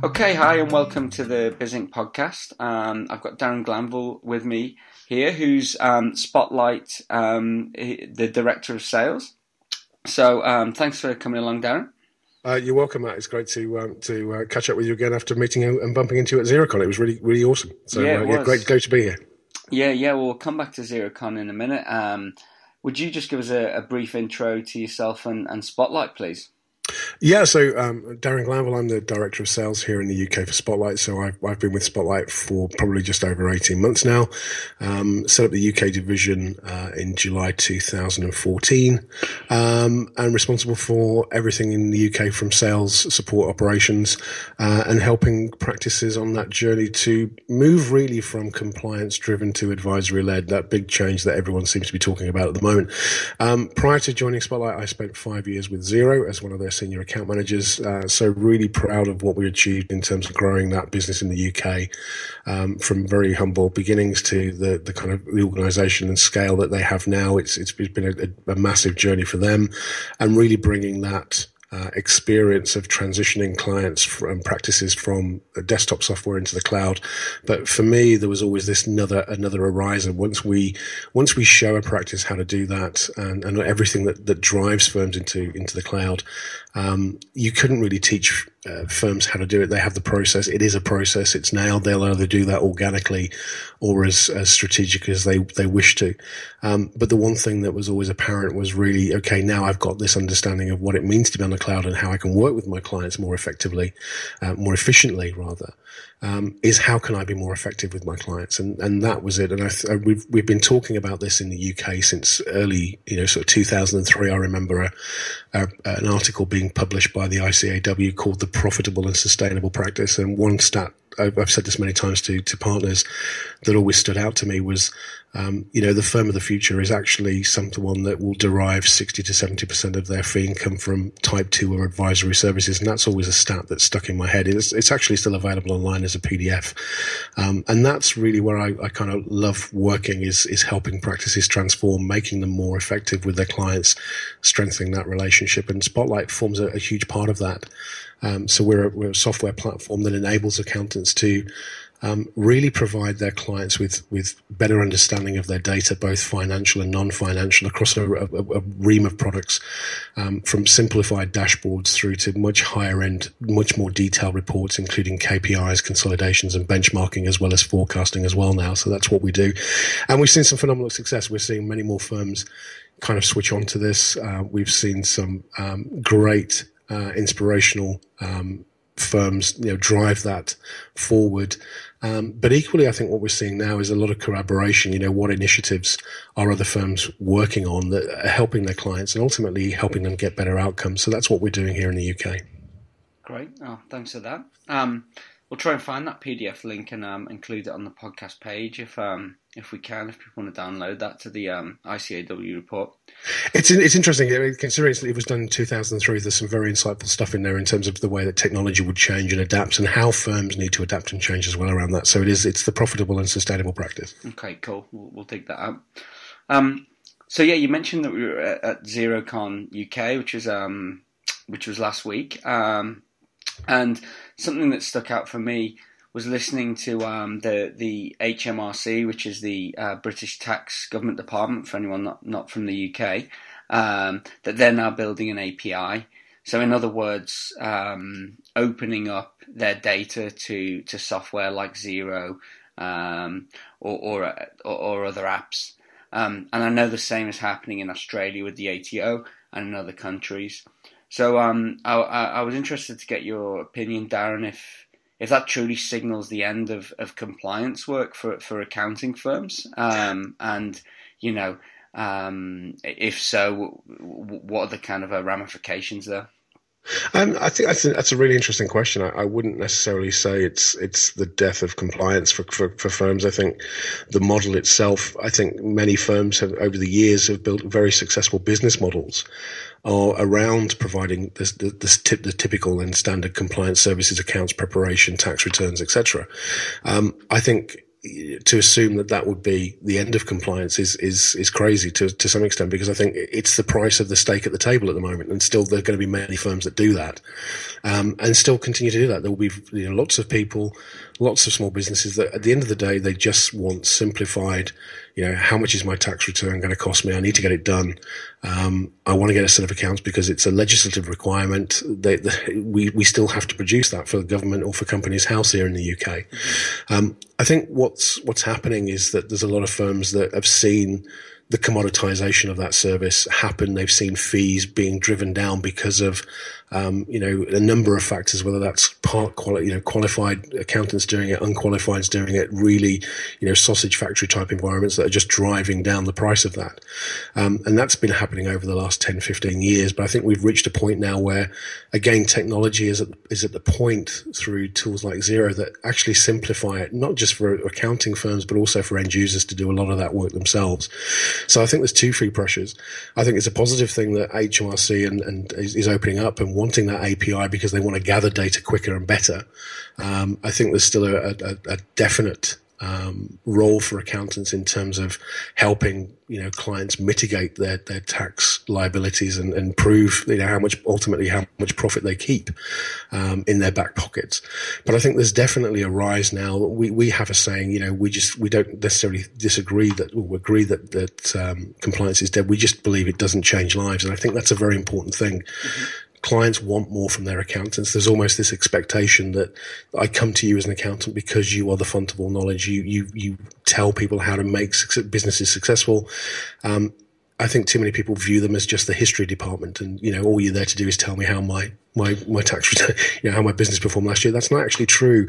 Okay, hi, and welcome to the BizInc podcast. Um, I've got Darren Glanville with me here, who's um, Spotlight, um, the director of sales. So, um, thanks for coming along, Darren. Uh, you're welcome, Matt. It's great to um, to uh, catch up with you again after meeting you and bumping into you at Xerocon. It was really really awesome. So, yeah, uh, yeah great, great to be here. Yeah, yeah. Well, we'll come back to Xerocon in a minute. Um, would you just give us a, a brief intro to yourself and, and Spotlight, please? Yeah, so um, Darren Glanville, I'm the director of sales here in the UK for Spotlight. So I've, I've been with Spotlight for probably just over 18 months now. Um, set up the UK division uh, in July 2014, um, and responsible for everything in the UK from sales, support, operations, uh, and helping practices on that journey to move really from compliance driven to advisory led. That big change that everyone seems to be talking about at the moment. Um, prior to joining Spotlight, I spent five years with Xero as one of their senior account managers. Uh, so really proud of what we achieved in terms of growing that business in the UK, um, from very humble beginnings to the the kind of the organisation and scale that they have now. It's it's been a, a massive journey for them, and really bringing that uh, experience of transitioning clients from practices from desktop software into the cloud. But for me, there was always this another another horizon. Once we once we show a practice how to do that and, and everything that, that drives firms into into the cloud, um, you couldn't really teach uh, firms how to do it. They have the process. It is a process. It's nailed. They'll either do that organically or as, as strategic as they, they wish to. Um, but the one thing that was always apparent was really, okay, now I've got this understanding of what it means to be on the cloud and how I can work with my clients more effectively, uh, more efficiently rather um, is how can I be more effective with my clients, and and that was it. And I th- we've we've been talking about this in the UK since early, you know, sort of 2003. I remember a, a, an article being published by the ICAEW called "The Profitable and Sustainable Practice," and one stat I've said this many times to to partners that always stood out to me was, um, you know, the firm of the future is actually someone that will derive sixty to seventy percent of their fee income from type two or advisory services, and that's always a stat that's stuck in my head. It's it's actually still available online as a PDF, um, and that's really where I, I kind of love working is is helping practices transform, making them more effective with their clients, strengthening that relationship, and Spotlight forms a, a huge part of that. Um, so we're a, we're a software platform that enables accountants to um, really provide their clients with with better understanding of their data, both financial and non-financial, across a, a, a ream of products, um, from simplified dashboards through to much higher end, much more detailed reports, including KPIs, consolidations, and benchmarking, as well as forecasting as well now. So that's what we do, and we've seen some phenomenal success. We're seeing many more firms kind of switch on to this. Uh, we've seen some um, great uh, inspirational um, firms, you know, drive that forward. Um, but equally, I think what we're seeing now is a lot of collaboration. You know, what initiatives are other firms working on that are helping their clients and ultimately helping them get better outcomes. So that's what we're doing here in the UK. Great. Oh, thanks for that. Um, we'll try and find that PDF link and um, include it on the podcast page if um, if we can, if people want to download that to the um, ICAEW report. It's it's interesting considering it was done in 2003. There's some very insightful stuff in there in terms of the way that technology would change and adapt, and how firms need to adapt and change as well around that. So it is it's the profitable and sustainable practice. Okay, cool. We'll, we'll take that out. Um, so yeah, you mentioned that we were at, at Xerocon UK, which was um, which was last week, um, and something that stuck out for me was listening to um, the the HMRC, which is the uh, British Tax Government Department for anyone not not from the UK, um, that they're now building an API. So, in other words, um, opening up their data to to software like Xero um, or, or, or other apps. Um, and I know the same is happening in Australia with the ATO and in other countries. So um, I, I, was interested to get your opinion, Darren, if if that truly signals the end of, of compliance work for for accounting firms, um, and you know, um, if so, what are the kind of uh, ramifications there? Um, I think that's a, that's a really interesting question. I, I, wouldn't necessarily say it's it's the death of compliance for, for, for, firms. I think the model itself. I think many firms have over the years have built very successful business models are around providing the, the, the, the typical and standard compliance services, accounts preparation, tax returns, etc. Um, I think to assume that that would be the end of compliance is is is crazy to to some extent because I think it's the price of the steak at the table at the moment, and still there are going to be many firms that do that, um, and still continue to do that. There will be you know, lots of people, lots of small businesses that at the end of the day they just want simplified you know, how much is my tax return going to cost me? I need to get it done. Um, I want to get a set of accounts because it's a legislative requirement. They, we we still have to produce that for the government or for companies' house here in the UK. Um, I think what's what's happening is that there's a lot of firms that have seen the commoditization of that service happen. They've seen fees being driven down because of, um, you know, a number of factors, whether that's part you know, qualified accountants doing it, unqualified doing it, really, you know, sausage factory type environments that are just driving down the price of that. Um, and that's been happening over the last 10, 15 years. But I think we've reached a point now where, again, technology is at, is at the point through tools like Xero that actually simplify it, not just for accounting firms, but also for end users to do a lot of that work themselves. So I think there's two free pressures. I think it's a positive thing that HMRC and, and is, is, opening up and wanting that API because they want to gather data quicker and better. Um, I think there's still a, a, a definite um, role for accountants in terms of helping you know clients mitigate their their tax liabilities and, and prove you know how much ultimately how much profit they keep um, in their back pockets. But I think there's definitely a rise now. We we have a saying you know we just we don't necessarily disagree that or agree that that um, compliance is dead. We just believe it doesn't change lives, and I think that's a very important thing. Mm-hmm clients want more from their accountants. There's almost this expectation that I come to you as an accountant because you are the font of all knowledge. You you you tell people how to make businesses successful. Um, I think too many people view them as just the history department, and you know, all you're there to do is tell me how my my my tax return, you know, how my business performed last year. That's not actually true.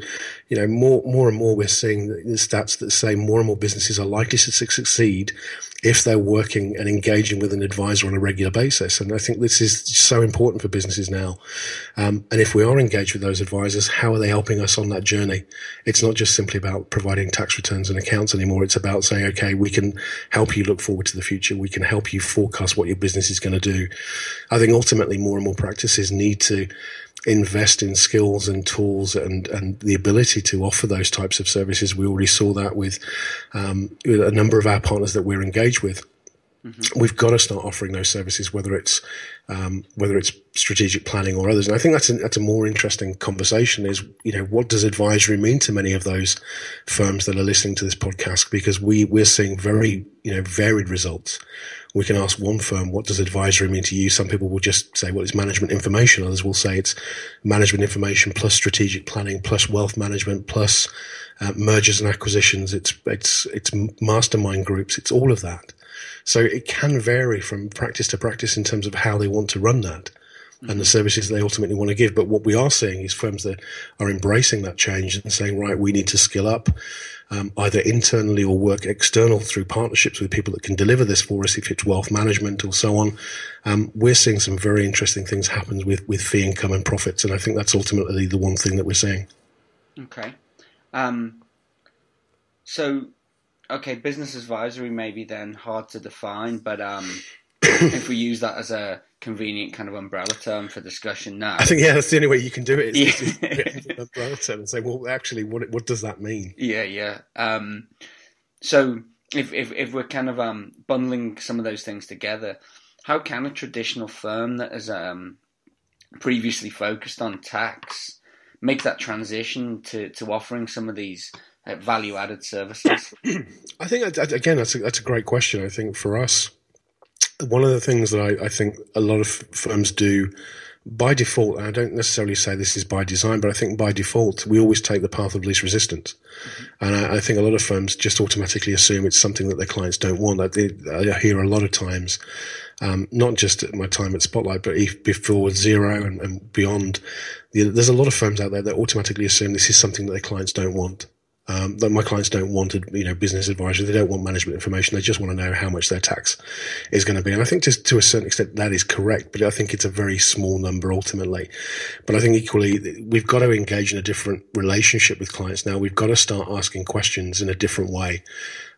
You know, more more and more we're seeing the stats that say more and more businesses are likely to succeed if they're working and engaging with an advisor on a regular basis. And I think this is so important for businesses now. Um, and if we are engaged with those advisors, how are they helping us on that journey? It's not just simply about providing tax returns and accounts anymore. It's about saying, okay, we can help you look forward to the future. We can help you forecast what your business is going to do. I think ultimately more and more practices need to invest in skills and tools and, and the ability to offer those types of services. We already saw that with, um, with a number of our partners that we're engaged with. Mm-hmm. We've got to start offering those services, whether it's um, whether it's strategic planning or others. And I think that's a, that's a more interesting conversation. Is you know what does advisory mean to many of those firms that are listening to this podcast? Because we we're seeing very you know varied results we can ask one firm, what does advisory mean to you? Some people will just say, well, it's management information. Others will say it's management information plus strategic planning plus wealth management plus uh, mergers and acquisitions. It's, it's, it's mastermind groups. It's all of that. So it can vary from practice to practice in terms of how they want to run that and the services they ultimately want to give. But what we are seeing is firms that are embracing that change and saying, right, we need to skill up um, either internally or work external through partnerships with people that can deliver this for us, if it's wealth management or so on. Um, we're seeing some very interesting things happen with, with fee income and profits, and I think that's ultimately the one thing that we're seeing. Okay. Um, so, okay, business advisory may be then hard to define, but um, if we use that as a convenient kind of umbrella term for discussion now. I think yeah, that's the only way you can do it. Is yeah. an umbrella term and say, well, actually, what what does that mean? Yeah, yeah. Um, so if, if if we're kind of um, bundling some of those things together, how can a traditional firm that has um, previously focused on tax make that transition to to offering some of these uh, value added services? I think again, that's a, that's a great question. I think for us one of the things that I, I, think a lot of firms do by default, and I don't necessarily say this is by design, but I think by default, we always take the path of least resistance. Mm-hmm. And I, I, think a lot of firms just automatically assume it's something that their clients don't want. I, I hear a lot of times, um, not just at my time at Spotlight, but before Xero and, and beyond, there's a lot of firms out there that automatically assume this is something that their clients don't want. Um, that my clients don't want, you know, business advisory. They don't want management information. They just want to know how much their tax is going to be. And I think to, to a certain extent that is correct, but I think it's a very small number ultimately. But I think equally we've got to engage in a different relationship with clients now. We've got to start asking questions in a different way.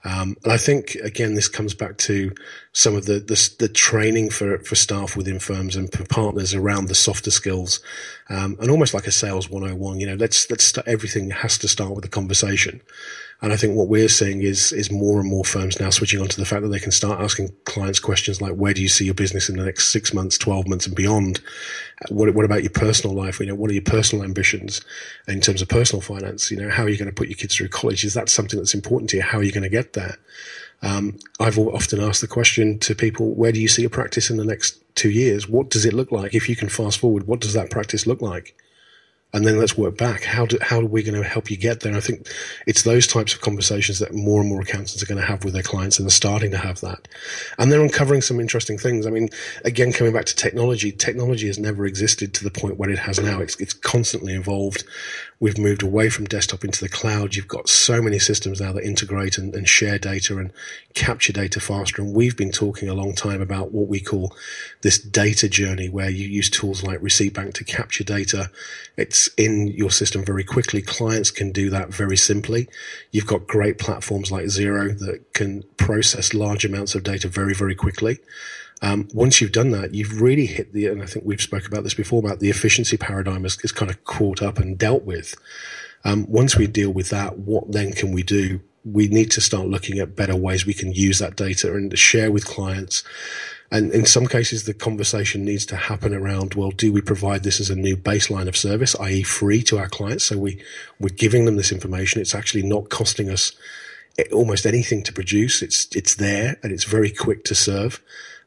Um, and I think again, this comes back to some of the, the, the training for for staff within firms and for partners around the softer skills, um, and almost like a sales 101. You know, let's let's start, everything has to start with a conversation. And I think what we're seeing is is more and more firms now switching on to the fact that they can start asking clients questions like, "Where do you see your business in the next six months, twelve months, and beyond? What what about your personal life? You know, what are your personal ambitions in terms of personal finance? You know, how are you going to put your kids through college? Is that something that's important to you? How are you going to get there?" Um, I've often asked the question to people, "Where do you see your practice in the next two years? What does it look like? If you can fast forward, what does that practice look like?" And then let's work back. How do, how are we going to help you get there? I think it's those types of conversations that more and more accountants are going to have with their clients and they're starting to have that. And they're uncovering some interesting things. I mean, again, coming back to technology, technology has never existed to the point where it has now. It's, it's constantly evolved. We've moved away from desktop into the cloud. You've got so many systems now that integrate and, and share data and capture data faster. And we've been talking a long time about what we call this data journey where you use tools like Receipt Bank to capture data. It's in your system very quickly. Clients can do that very simply. You've got great platforms like Xero that can process large amounts of data very, very quickly. Um, once you've done that, you've really hit the, and I think we've spoke about this before, about the efficiency paradigm is, is kind of caught up and dealt with. Um, once we deal with that, what then can we do? We need to start looking at better ways we can use that data and share with clients. And in some cases, the conversation needs to happen around, well, do we provide this as a new baseline of service, i.e. free to our clients? So we, we're giving them this information. It's actually not costing us almost anything to produce. It's, it's there and it's very quick to serve.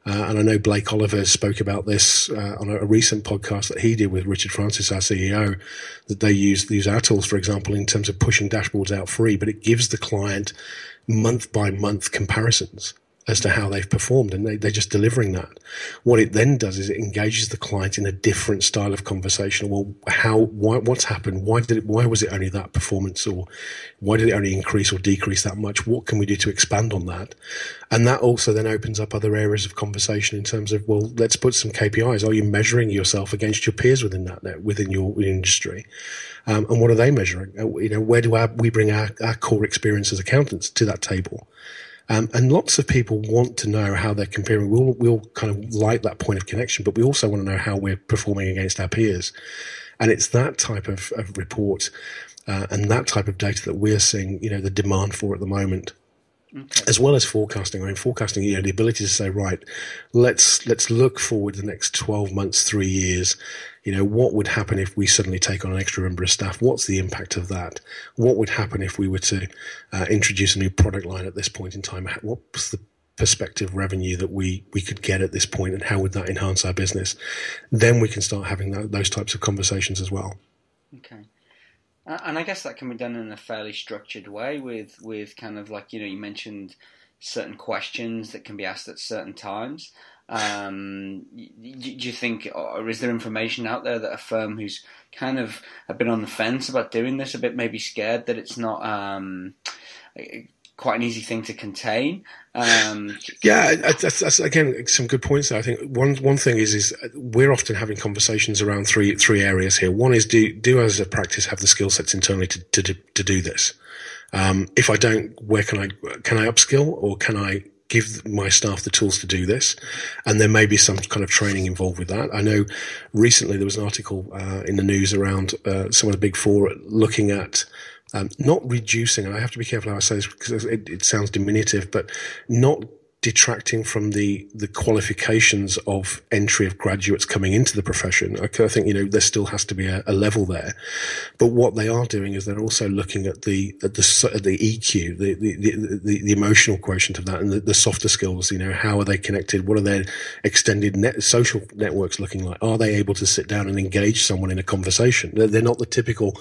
Uh, and I know Blake Oliver spoke about this uh, on a, a, recent podcast that he did with Richard Francis, our CEO, that they use use our tools, for example, in terms of pushing dashboards out free, but it gives the client month by month comparisons as to how they've performed and they, they're just delivering that. What it then does is it engages the client in a different style of conversation. Well, how, why, what's happened? Why did it, why was it only that performance or why did it only increase or decrease that much? What can we do to expand on that? And that also then opens up other areas of conversation in terms of, well, let's put some KPIs. Are you measuring yourself against your peers within that, within your industry? Um, and what are they measuring? Uh, you know, where do our, we bring our, our core experience as accountants to that table? Um, and lots of people want to know how they're comparing. We'll, we'll kind of like that point of connection, but we also want to know how we're performing against our peers. And it's that type of, of report uh, and that type of data that we're seeing, you know, the demand for at the moment. Okay. As well as forecasting, I mean, forecasting, you know, the ability to say, right, let's let's look forward the next twelve months, three years. You know, what would happen if we suddenly take on an extra member of staff? What's the impact of that? What would happen if we were to uh, introduce a new product line at this point in time? What's the perspective revenue that we we could get at this point, and how would that enhance our business? Then we can start having that, those types of conversations as well. Okay. And I guess that can be done in a fairly structured way with, with kind of like, you know, you mentioned certain questions that can be asked at certain times. Um, do you think, or is there information out there that a firm who's kind of a bit on the fence about doing this, a bit maybe scared that it's not um, quite an easy thing to contain. Um, yeah, that's, that's, again some good points. There. I think one one thing is is we're often having conversations around three three areas here. One is do do as a practice have the skill sets internally to to to do this. Um, if I don't, where can I can I upskill or can I give my staff the tools to do this. And there may be some kind of training involved with that. I know recently there was an article uh, in the news around uh, some of the big four looking at um, not reducing, and I have to be careful how I say this because it, it sounds diminutive, but not detracting from the the qualifications of entry of graduates coming into the profession. I, think you know there still has to be a, a, level there, but what they are doing is they're also looking at the at the at the EQ, the the, the, the emotional quotient of that, and the, the, softer skills. You know, how are they connected? What are their extended net, social networks looking like? Are they able to sit down and engage someone in a conversation? They're, they're not the typical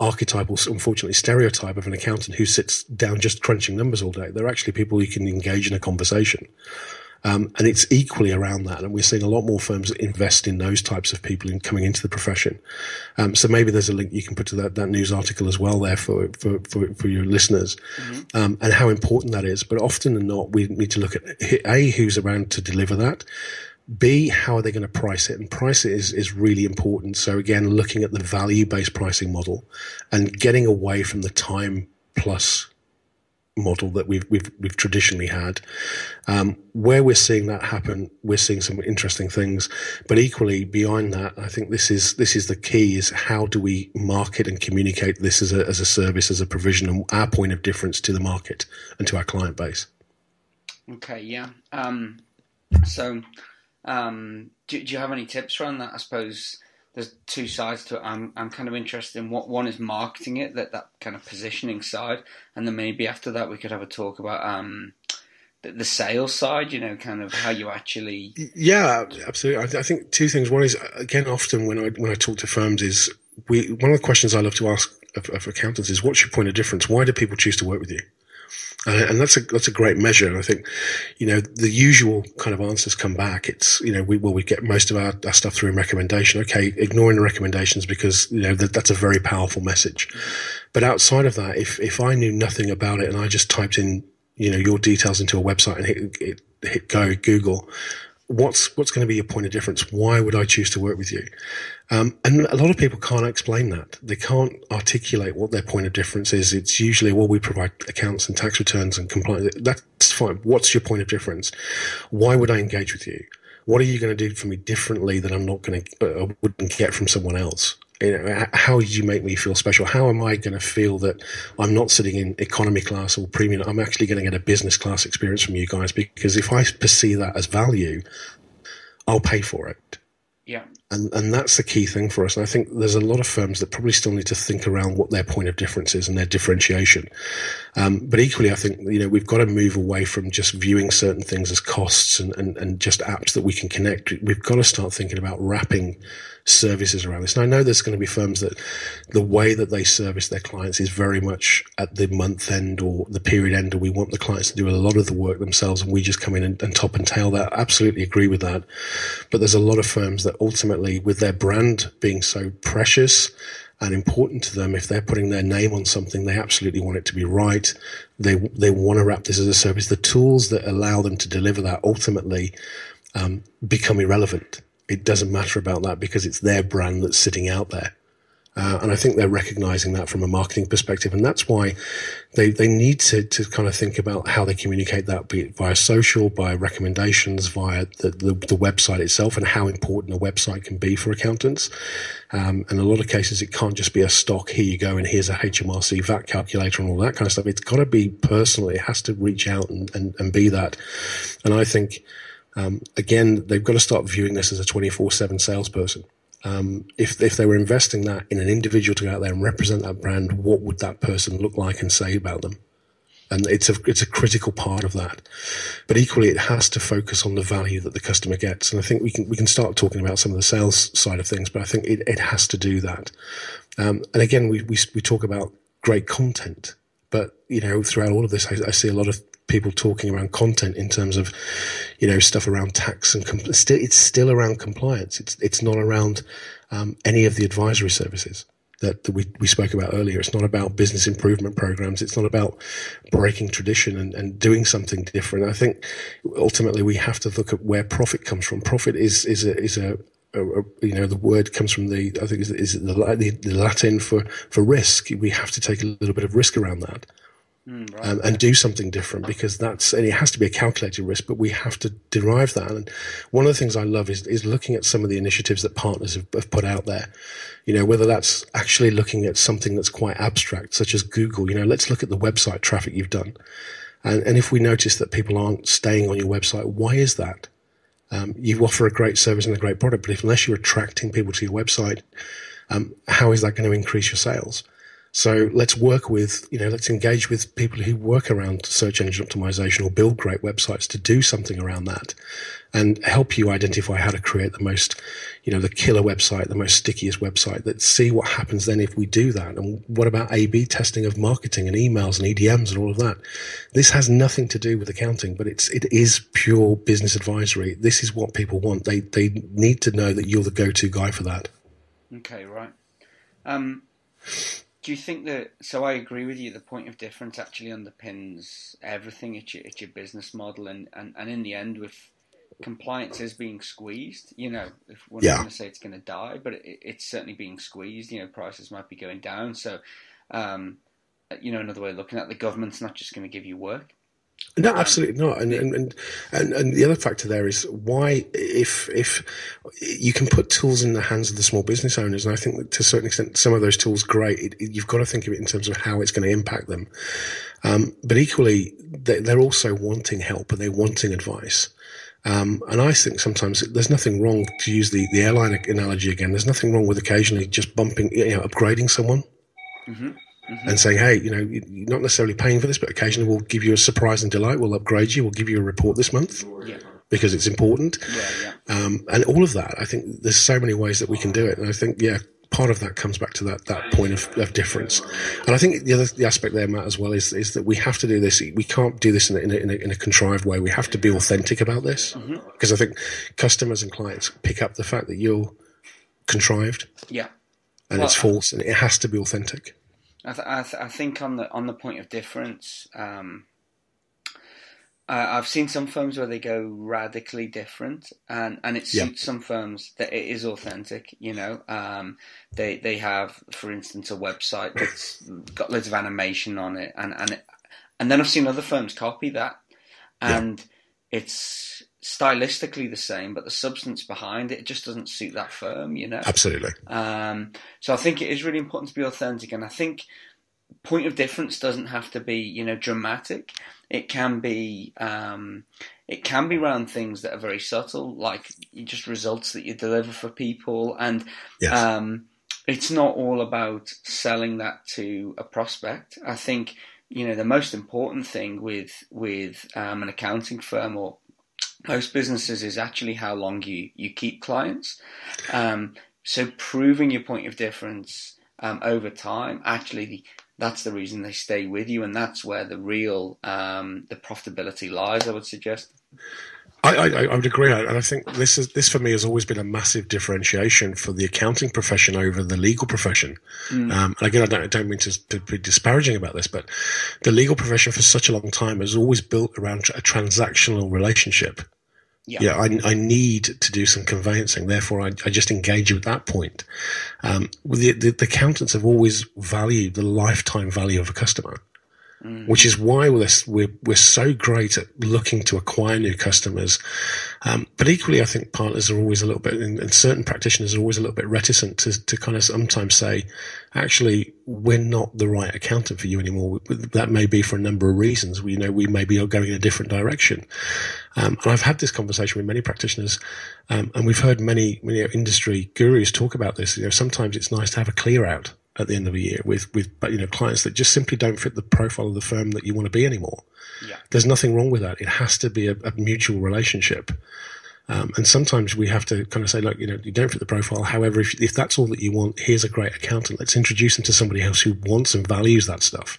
archetypal, unfortunately, stereotype of an accountant who sits down just crunching numbers all day. They're actually people who can engage in a conversation um, and it's equally around that. And we're seeing a lot more firms invest in those types of people in coming into the profession. Um, so maybe there's a link you can put to that, that news article as well there for, for, for, for your listeners mm-hmm. um, and how important that is. But often than not, we need to look at A, who's around to deliver that. B, how are they going to price it? And price it is, is really important. So again, looking at the value based pricing model and getting away from the time plus model that we've we've, we've traditionally had. Um, where we're seeing that happen, we're seeing some interesting things. But equally beyond that, I think this is this is the key: is how do we market and communicate this as a as a service, as a provision, and our point of difference to the market and to our client base. Okay, yeah. Um, so, um, do, do you have any tips around that? I suppose there's two sides to it. I'm I'm kind of interested in what one is marketing it, that that kind of positioning side, and then maybe after that we could have a talk about um, the, the sales side. You know, kind of how you actually. Yeah, absolutely. I, I, think two things. One is again, often when I when I talk to firms, is we one of the questions I love to ask of, of accountants is, what's your point of difference? Why do people choose to work with you? Uh, and that's a that's a great measure. And I think, you know, the usual kind of answers come back. It's you know, we well we get most of our, our stuff through recommendation. Okay, ignoring the recommendations because you know that, that's a very powerful message. But outside of that, if if I knew nothing about it and I just typed in you know your details into a website and hit hit, hit go Google, what's what's going to be your point of difference? Why would I choose to work with you? Um, and a lot of people can't explain that. They can't articulate what their point of difference is. It's usually, well, we provide accounts and tax returns and compliance. That's fine. What's your point of difference? Why would I engage with you? What are you going to do for me differently that I'm not going to, uh, wouldn't get from someone else? You know, how did you make me feel special? How am I going to feel that I'm not sitting in economy class or premium? I'm actually going to get a business class experience from you guys because if I perceive that as value, I'll pay for it. Yeah. And and that's the key thing for us. And I think there's a lot of firms that probably still need to think around what their point of difference is and their differentiation. Um, but equally, I think you know we've got to move away from just viewing certain things as costs and, and, and just apps that we can connect. We've got to start thinking about wrapping services around this. And I know there's going to be firms that the way that they service their clients is very much at the month end or the period end, or we want the clients to do a lot of the work themselves and we just come in and, and top and tail that. I absolutely agree with that. But there's a lot of firms that ultimately, with their brand being so precious, and important to them. If they're putting their name on something, they absolutely want it to be right. They they want to wrap this as a service. The tools that allow them to deliver that ultimately um, become irrelevant it doesn't matter about that because it's their brand that's sitting out there. Uh, and I think they're recognizing that from a marketing perspective. And that's why they, they need to, to kind of think about how they communicate that, be it via social, by recommendations, via the, the, the, website itself, and how important a website can be for accountants. Um, and a lot of cases, it can't just be a stock, here you go, and here's a HMRC VAT calculator and all that kind of stuff. It's got to be personal. It has to reach out and, and, and be that. And I think, um, again, they've got to start viewing this as a 24 7 salesperson. Um, if, if they were investing that in an individual to go out there and represent that brand, what would that person look like and say about them? And it's a, it's a critical part of that. But equally, it has to focus on the value that the customer gets. And I think we can, we can start talking about some of the sales side of things, but I think it, it has to do that. Um, and again, we, we, we talk about great content, but you know, throughout all of this, I, I see a lot of people talking around content in terms of, you know, stuff around tax and compl- still, it's still around compliance. It's it's not around um, any of the advisory services that, that, we, we spoke about earlier. It's not about business improvement programs. It's not about breaking tradition and, and doing something different. I think ultimately we have to look at where profit comes from. Profit is is a is a, you know the word comes from the I think is, is the, the Latin for for risk. We have to take a little bit of risk around that. Mm, right. um, and do something different because that's and it has to be a calculated risk, but we have to derive that. And one of the things I love is is looking at some of the initiatives that partners have, have put out there. You know, whether that's actually looking at something that's quite abstract, such as Google. You know, let's look at the website traffic you've done, and and if we notice that people aren't staying on your website, why is that? Um, you offer a great service and a great product, but if unless you're attracting people to your website, um, how is that going to increase your sales? So let's work with, you know, let's engage with people who work around search engine optimization or build great websites to do something around that and help you identify how to create the most, you know, the killer website, the most stickiest website. Let's see what happens then if we do that. And what about A B testing of marketing and emails and EDMs and all of that? This has nothing to do with accounting, but it's, it is pure business advisory. This is what people want. They, they need to know that you're the go-to guy for that. Okay, right. Um, do you think that? So I agree with you. The point of difference actually underpins everything. It's your, it's your business model, and, and, and in the end, with compliance is being squeezed. You know, if we're yeah. not going to say it's going to die, but it, it's certainly being squeezed. You know, prices might be going down. So, um, you know, another way of looking at it, the government's not just going to give you work. No, absolutely not. And, and and and the other factor there is why, if if you can put tools in the hands of the small business owners, and I think that to a certain extent, some of those tools, great. It, it, you've got to think of it in terms of how it's going to impact them. Um, but equally, they, they're also wanting help and they're wanting advice. Um, and I think sometimes there's nothing wrong to use the, the airline analogy again. There's nothing wrong with occasionally just bumping, you know, upgrading someone. Mm-hmm. Mm-hmm. and saying, hey, you know, you're not necessarily paying for this, but occasionally we'll give you a surprise and delight. We'll upgrade you. We'll give you a report this month yeah. because it's important. Yeah, yeah. Um, and all of that, I think there's so many ways that we can do it. And I think, yeah, part of that comes back to that, that point of, of difference. And I think the other the aspect there, Matt, as well, is, is that we have to do this. We can't do this in a, in a, in a, in a contrived way. We have to be authentic about this mm-hmm. because I think customers and clients pick up the fact that you're contrived. Yeah. And well, it's false and it has to be authentic. I, th- I, th- I, think on the on the point of difference, um, I've seen some firms where they go radically different, and, and it suits yeah. some firms that it is authentic. You know, um, they they have, for instance, a website that's got loads of animation on it, and and it, and then I've seen other firms copy that, and yeah. it's stylistically the same, but the substance behind it, it just doesn't suit that firm, you know? Absolutely. Um, so I think it is really important to be authentic. And I think point of difference doesn't have to be, you know, dramatic. It can be, um, it can be around things that are very subtle, like just results that you deliver for people. And, yes. um, it's not all about selling that to a prospect. I think, you know, the most important thing with, with, um, an accounting firm or most businesses is actually how long you, you keep clients. Um, so proving your point of difference um, over time, actually, that's the reason they stay with you, and that's where the real um, the profitability lies. I would suggest. I, I, I, would agree, and I think this is this for me has always been a massive differentiation for the accounting profession over the legal profession. Mm. Um, and again, I don't, I don't mean to, to, be disparaging about this, but the legal profession for such a long time has always built around a transactional relationship. Yeah, yeah I, I, need to do some conveyancing. Therefore, I, I just engage you at that point. Um, the, the, the, accountants have always valued the lifetime value of a customer, mm. which is why we're, we're, we're so great at looking to acquire new customers. Um, but equally, I think partners are always a little bit, and, certain practitioners are always a little bit reticent to, to kind of sometimes say, actually, we're not the right accountant for you anymore. That may be for a number of reasons. We you know we may be going in a different direction. Um, and I've had this conversation with many practitioners, um, and we've heard many, many industry gurus talk about this. You know, sometimes it's nice to have a clear out at the end of a year with, with, you know, clients that just simply don't fit the profile of the firm that you want to be anymore. Yeah. There's nothing wrong with that. It has to be a, a mutual relationship. Um, and sometimes we have to kind of say, look, you know, you don't fit the profile. However, if, if that's all that you want, here's a great accountant. Let's introduce them to somebody else who wants and values that stuff.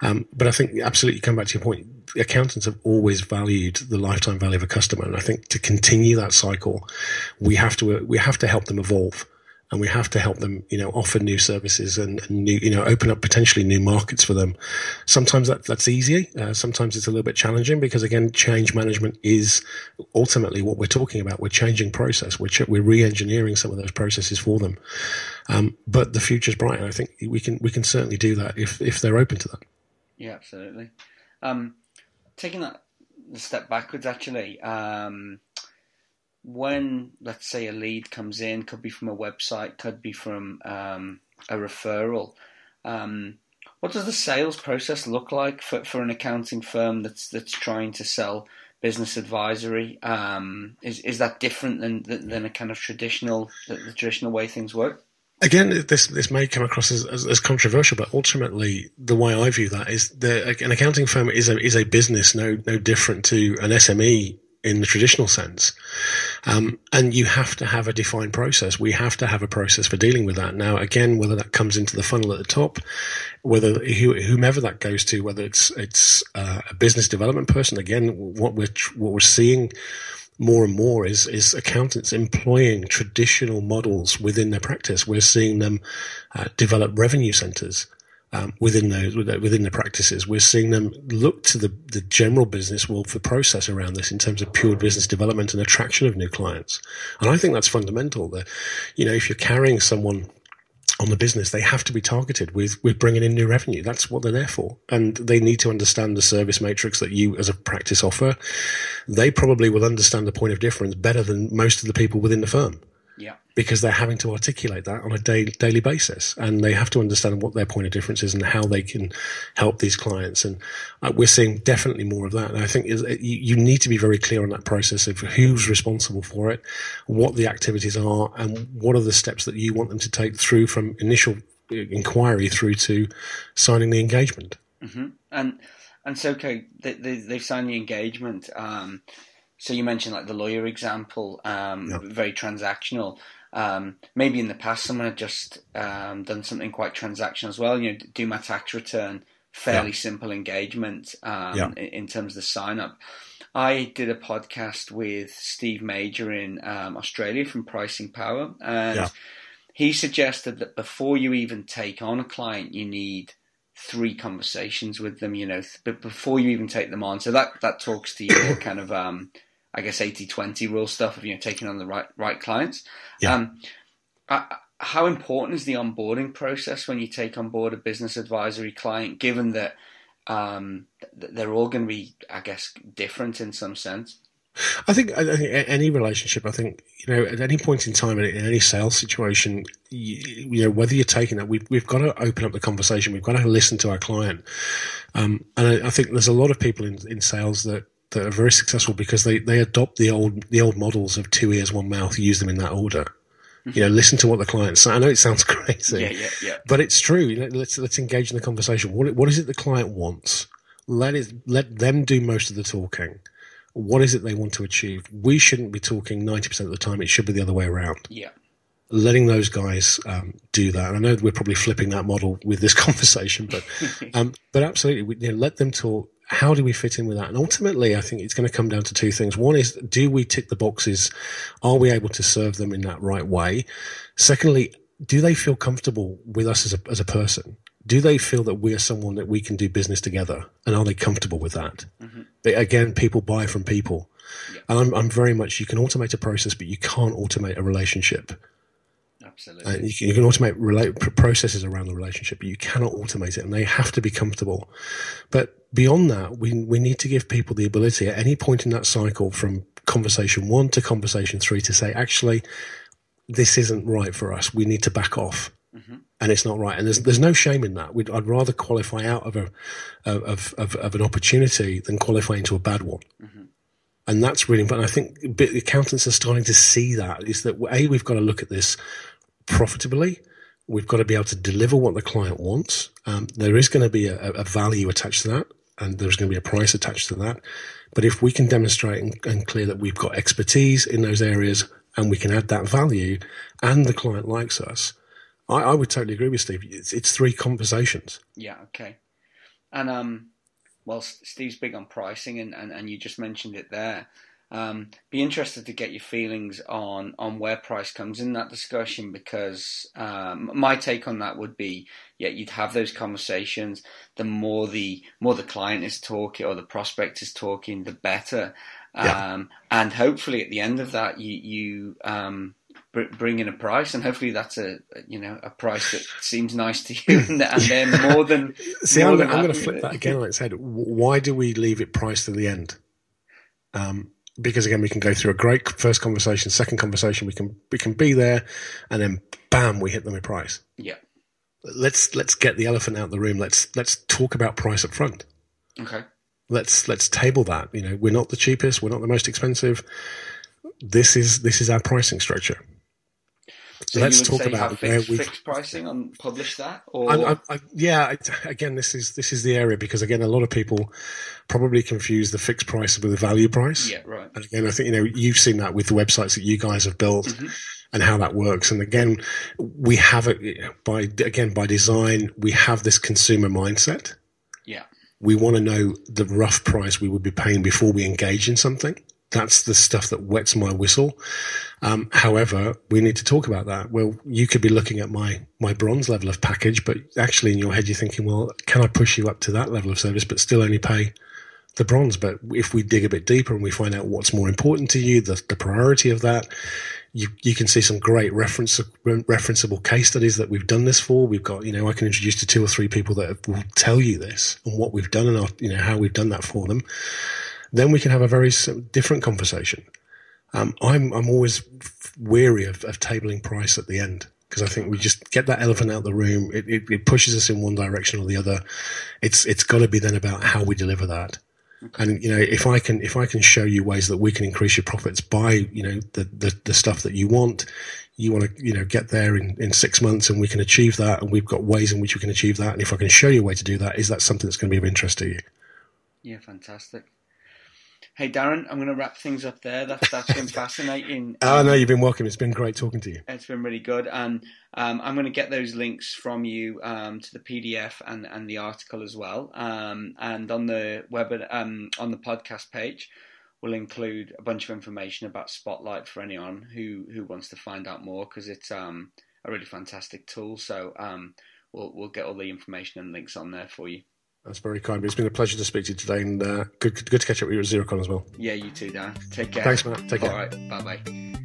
Um, but I think absolutely come back to your point. Accountants have always valued the lifetime value of a customer, and I think to continue that cycle, we have to we have to help them evolve, and we have to help them, you know, offer new services and, and new, you know, open up potentially new markets for them. Sometimes that that's easy. Uh, sometimes it's a little bit challenging because again, change management is ultimately what we're talking about. We're changing process. We're ch- we're re-engineering some of those processes for them. Um, but the future's bright. And I think we can we can certainly do that if if they're open to that. Yeah, absolutely. Um, taking that step backwards, actually, um, when let's say a lead comes in, could be from a website, could be from um, a referral. Um, what does the sales process look like for, for an accounting firm that's that's trying to sell business advisory? Um, is is that different than than a kind of traditional the, the traditional way things work? Again, this this may come across as, as, as, controversial, but ultimately, the way I view that is that an accounting firm is a is a business no no different to an SME in the traditional sense, um, and you have to have a defined process. We have to have a process for dealing with that. Now, again, whether that comes into the funnel at the top, whether whomever that goes to, whether it's it's uh, a business development person, again, what we're what we're seeing more and more is is accountants employing traditional models within their practice. We're seeing them uh, develop revenue centers um, within those within the practices. We're seeing them look to the the general business world for process around this in terms of pure business development and attraction of new clients. And I think that's fundamental. That you know, if you're carrying someone on the business, they have to be targeted with with bringing in new revenue. That's what they're there for, and they need to understand the service matrix that you, as a practice, offer. They probably will understand the point of difference better than most of the people within the firm. Yeah. Because they're having to articulate that on a daily, daily basis, and they have to understand what their point of difference is and how they can help these clients. And uh, we're seeing definitely more of that. And I think is, you, you need to be very clear on that process of who's responsible for it, what the activities are, and what are the steps that you want them to take through from initial inquiry through to signing the engagement. Mm-hmm. And and so okay, they, they, they've signed the engagement. Um, so you mentioned like the lawyer example, um, yeah. very transactional. Um, maybe in the past someone had just um, done something quite transactional as well. You know, do my tax return, fairly yeah. simple engagement um, yeah. in, in, terms of the sign up. I did a podcast with Steve Major in um, Australia from Pricing Power, and he suggested that before you even take on a client, you need three conversations with them. You know, but before you even take them on, so that that talks to your kind of um, I guess 80-20 rule stuff of you know taking on the right right clients. Yeah. Um, how important is the onboarding process when you take on board a business advisory client, given that um, they're all going to be, I guess, different in some sense? I think, I think any relationship, I think, you know, at any point in time, in any sales situation, you, you, know, whether you're taking that, we've, we've got to open up the conversation. We've got to listen to our client. Um, and I, I, think there's a lot of people in, in sales that that are very successful because they, they adopt the old the old models of two ears, one mouth, use them in that order. Mm-hmm. You know, listen to what the client say. I know it sounds crazy, yeah, yeah, yeah. but it's true. Let's let's engage in the conversation. What what is it the client wants? Let it let them do most of the talking. What is it they want to achieve? We shouldn't be talking ninety percent of the time. It should be the other way around. Yeah letting those guys um, do that. And I know we're probably flipping that model with this conversation, but um, but absolutely, we, you know, let them talk how do we fit in with that? And ultimately, I think it's going to come down to two things. One is, do we tick the boxes? Are we able to serve them in that right way? Secondly, do they feel comfortable with us as a, as a person? Do they feel that we're someone that we can do business together? And are they comfortable with that? Mm-hmm. Again, people buy from people. Yeah. And I'm, I'm very much, you can automate a process, but you can't automate a relationship. Absolutely. Uh, you, can, you, can, automate relate, processes around the relationship, but you cannot automate it, and they have to be comfortable. But beyond that, we we need to give people the ability at any point in that cycle, from conversation one to conversation three, to say, actually, this isn't right for us. We need to back off. Mm-hmm. And it's not right, and there's there's no shame in that. We'd, I'd rather qualify out of a of, of, of an opportunity than qualify into a bad one. Mm-hmm and that's really important. I think accountants are starting to see that is that a we've got to look at this profitably. We've got to be able to deliver what the client wants. Um, there is going to be a, a, value attached to that, and there's going to be a price attached to that. But if we can demonstrate and, and clear that we've got expertise in those areas and we can add that value, and the client likes us, I, I would totally agree with Steve. It's, it's three conversations. Yeah. Okay. And um, well, Steve's big on pricing, and, and, and you just mentioned it there. Um, be interested to get your feelings on on where price comes in that discussion because um, my take on that would be yeah you'd have those conversations. The more the more the client is talking or the prospect is talking the better. Yeah. um, and hopefully at the end of that you you um, bring in a price and hopefully that's a you know a price that seems nice to you. And, then more than see more I'm, I'm going to flip that again on its head. Why do we leave it priced to the end? Um, because again we can go through a great first conversation, second conversation, we can we can be there, and then bam, we hit them with price. Yeah. Let's let's get the elephant out of the room. Let's let's talk about price up front. Okay. Let's let's table that. You know, we're not the cheapest, we're not the most expensive. This is this is our pricing structure. So let's talk about where we fixed pricing on publish that. Or I, I, I, yeah, again, this is this is the area because again, a lot of people probably confuse the fixed price with the value price. Yeah, right. And again, I think you know you've seen that with the websites that you guys have built. Mm-hmm. And how that works, and again, we have it by again by design. We have this consumer mindset. Yeah, we want to know the rough price we would be paying before we engage in something that's the stuff that wets my whistle. Um, however, we need to talk about that. Well, you could be looking at my my bronze level of package, but actually in your head you're thinking, well, can I push you up to that level of service, but still only pay the bronze. But if we dig a bit deeper and we find out what's more important to you, the, the priority of that, you, you can see some great reference, referenceable case studies that we've done this for. We've got, you know, I can introduce to two or three people that will tell you this and what we've done and our, you know, how we've done that for them. Then we can have a very different conversation. Um, I'm, I'm always weary of, of tabling price at the end because I think we just get that elephant out of the room. It, it, it, pushes us in one direction or the other. It's it's got to be then about how we deliver that. Okay. And you know, if I can if I can show you ways that we can increase your profits by you know the the, the stuff that you want, you want to you know get there in, in six months, and we can achieve that, and we've got ways in which we can achieve that. And if I can show you a way to do that, is that something that's going to be of interest to you? Yeah, fantastic. Hey Darren, I'm going to wrap things up there. That's that's been fascinating. oh no, you've been welcome. It's been great talking to you. It's been really good, and um, I'm going to get those links from you um, to the PDF and and the article as well. Um, and on the web um, on the podcast page, we'll include a bunch of information about Spotlight for anyone who who wants to find out more because it's um, a really fantastic tool. So um, we'll we'll get all the information and links on there for you. That's very kind. It's been a pleasure to speak to you today, and uh, good, good to catch up with you at Xerocon as well. Yeah, you too, Dan. Take care. Thanks, Matt. Take care. All right. Bye bye.